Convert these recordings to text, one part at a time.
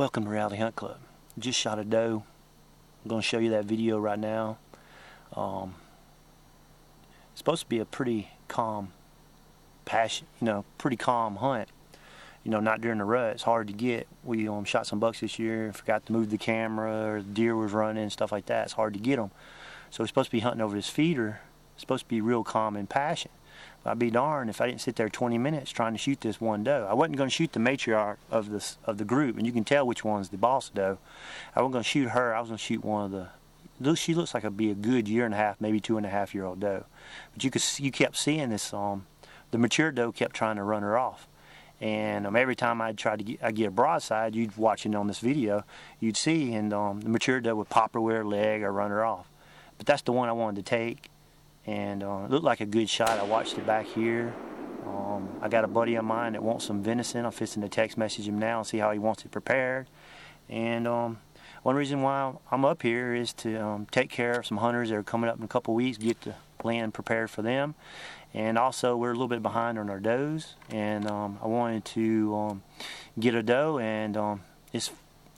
Welcome to Reality Hunt Club. Just shot a doe. I'm going to show you that video right now. Um, it's supposed to be a pretty calm, passion, you know, pretty calm hunt. You know, not during the rut. It's hard to get. We um, shot some bucks this year. Forgot to move the camera, or the deer was running, and stuff like that. It's hard to get them. So we're supposed to be hunting over this feeder. It's supposed to be real calm and passion. I'd be darned if I didn't sit there 20 minutes trying to shoot this one doe. I wasn't going to shoot the matriarch of this of the group, and you can tell which one's the boss doe. I wasn't going to shoot her. I was going to shoot one of the. She looks like it'd be a good year and a half, maybe two and a half year old doe. But you could you kept seeing this. Um, the mature doe kept trying to run her off, and um, every time I'd try to get I get a broadside, you'd watching on this video, you'd see, and um, the mature doe would pop her with her leg or run her off. But that's the one I wanted to take and uh, it looked like a good shot. I watched it back here. Um, I got a buddy of mine that wants some venison. I'm fixing to text message him now and see how he wants it prepared. And um, one reason why I'm up here is to um, take care of some hunters that are coming up in a couple weeks, get the land prepared for them. And also, we're a little bit behind on our does, and um, I wanted to um, get a doe, and um, it's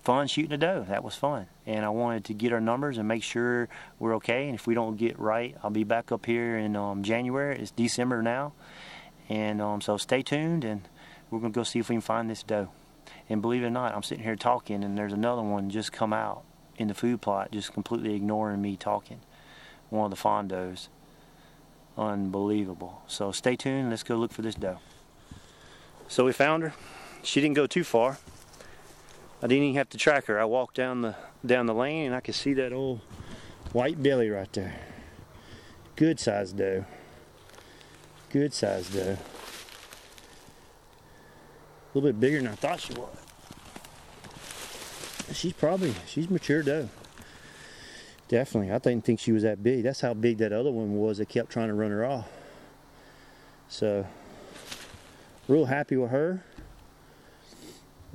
fun shooting a doe. That was fun. And I wanted to get our numbers and make sure we're okay. And if we don't get right, I'll be back up here in um, January. It's December now. And um, so stay tuned and we're to go see if we can find this doe. And believe it or not, I'm sitting here talking and there's another one just come out in the food plot, just completely ignoring me talking. One of the fondos. Unbelievable. So stay tuned. Let's go look for this doe. So we found her. She didn't go too far. I didn't even have to track her. I walked down the down the lane and I could see that old white belly right there. Good sized doe. Good sized doe. A little bit bigger than I thought she was. She's probably she's mature doe. Definitely. I didn't think she was that big. That's how big that other one was that kept trying to run her off. So real happy with her.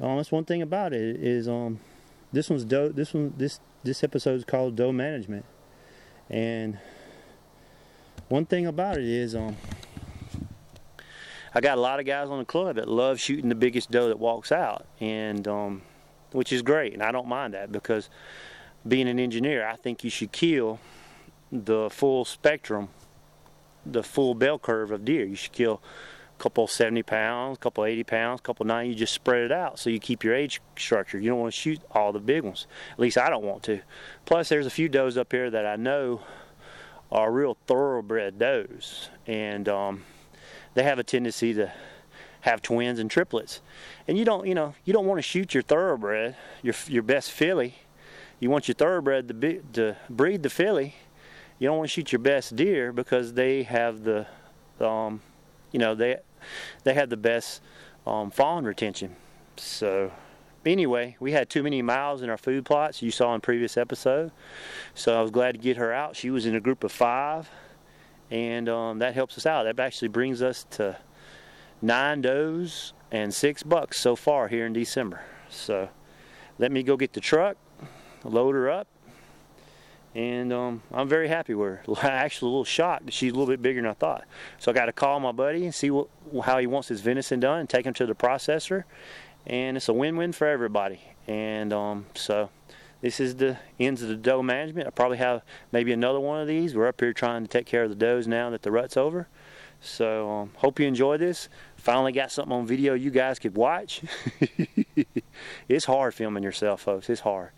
Um, that's one thing about it is um, this one's doe. This one, this this episode is called doe management, and one thing about it is um, I got a lot of guys on the club that love shooting the biggest doe that walks out, and um, which is great, and I don't mind that because being an engineer, I think you should kill the full spectrum, the full bell curve of deer. You should kill couple 70 pounds, couple 80 pounds, couple 90. You just spread it out so you keep your age structure. You don't want to shoot all the big ones. At least I don't want to. Plus, there's a few does up here that I know are real thoroughbred does, and um, they have a tendency to have twins and triplets. And you don't, you know, you don't want to shoot your thoroughbred, your your best filly. You want your thoroughbred to, be, to breed the filly. You don't want to shoot your best deer because they have the um, you know they they had the best um, fawn retention. So anyway, we had too many miles in our food plots you saw in previous episode. So I was glad to get her out. She was in a group of five, and um, that helps us out. That actually brings us to nine does and six bucks so far here in December. So let me go get the truck, load her up, and um, I'm very happy with her. Actually, a little shocked she's a little bit bigger than I thought. So I got to call my buddy and see what, how he wants his venison done and take him to the processor, and it's a win-win for everybody. And um, so this is the ends of the doe management. I probably have maybe another one of these. We're up here trying to take care of the does now that the rut's over. So um, hope you enjoy this. Finally got something on video you guys could watch. it's hard filming yourself, folks. It's hard.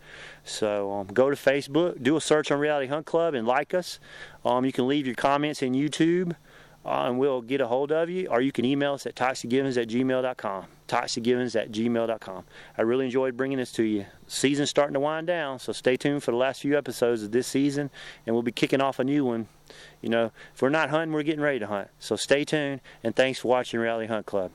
So um, go to Facebook, do a search on Reality Hunt Club, and like us. Um, you can leave your comments in YouTube, uh, and we'll get a hold of you. Or you can email us at toxicgivens at gmail.com. Toxicgivens at gmail.com. I really enjoyed bringing this to you. Season's starting to wind down, so stay tuned for the last few episodes of this season, and we'll be kicking off a new one. You know, if we're not hunting, we're getting ready to hunt. So stay tuned, and thanks for watching Reality Hunt Club.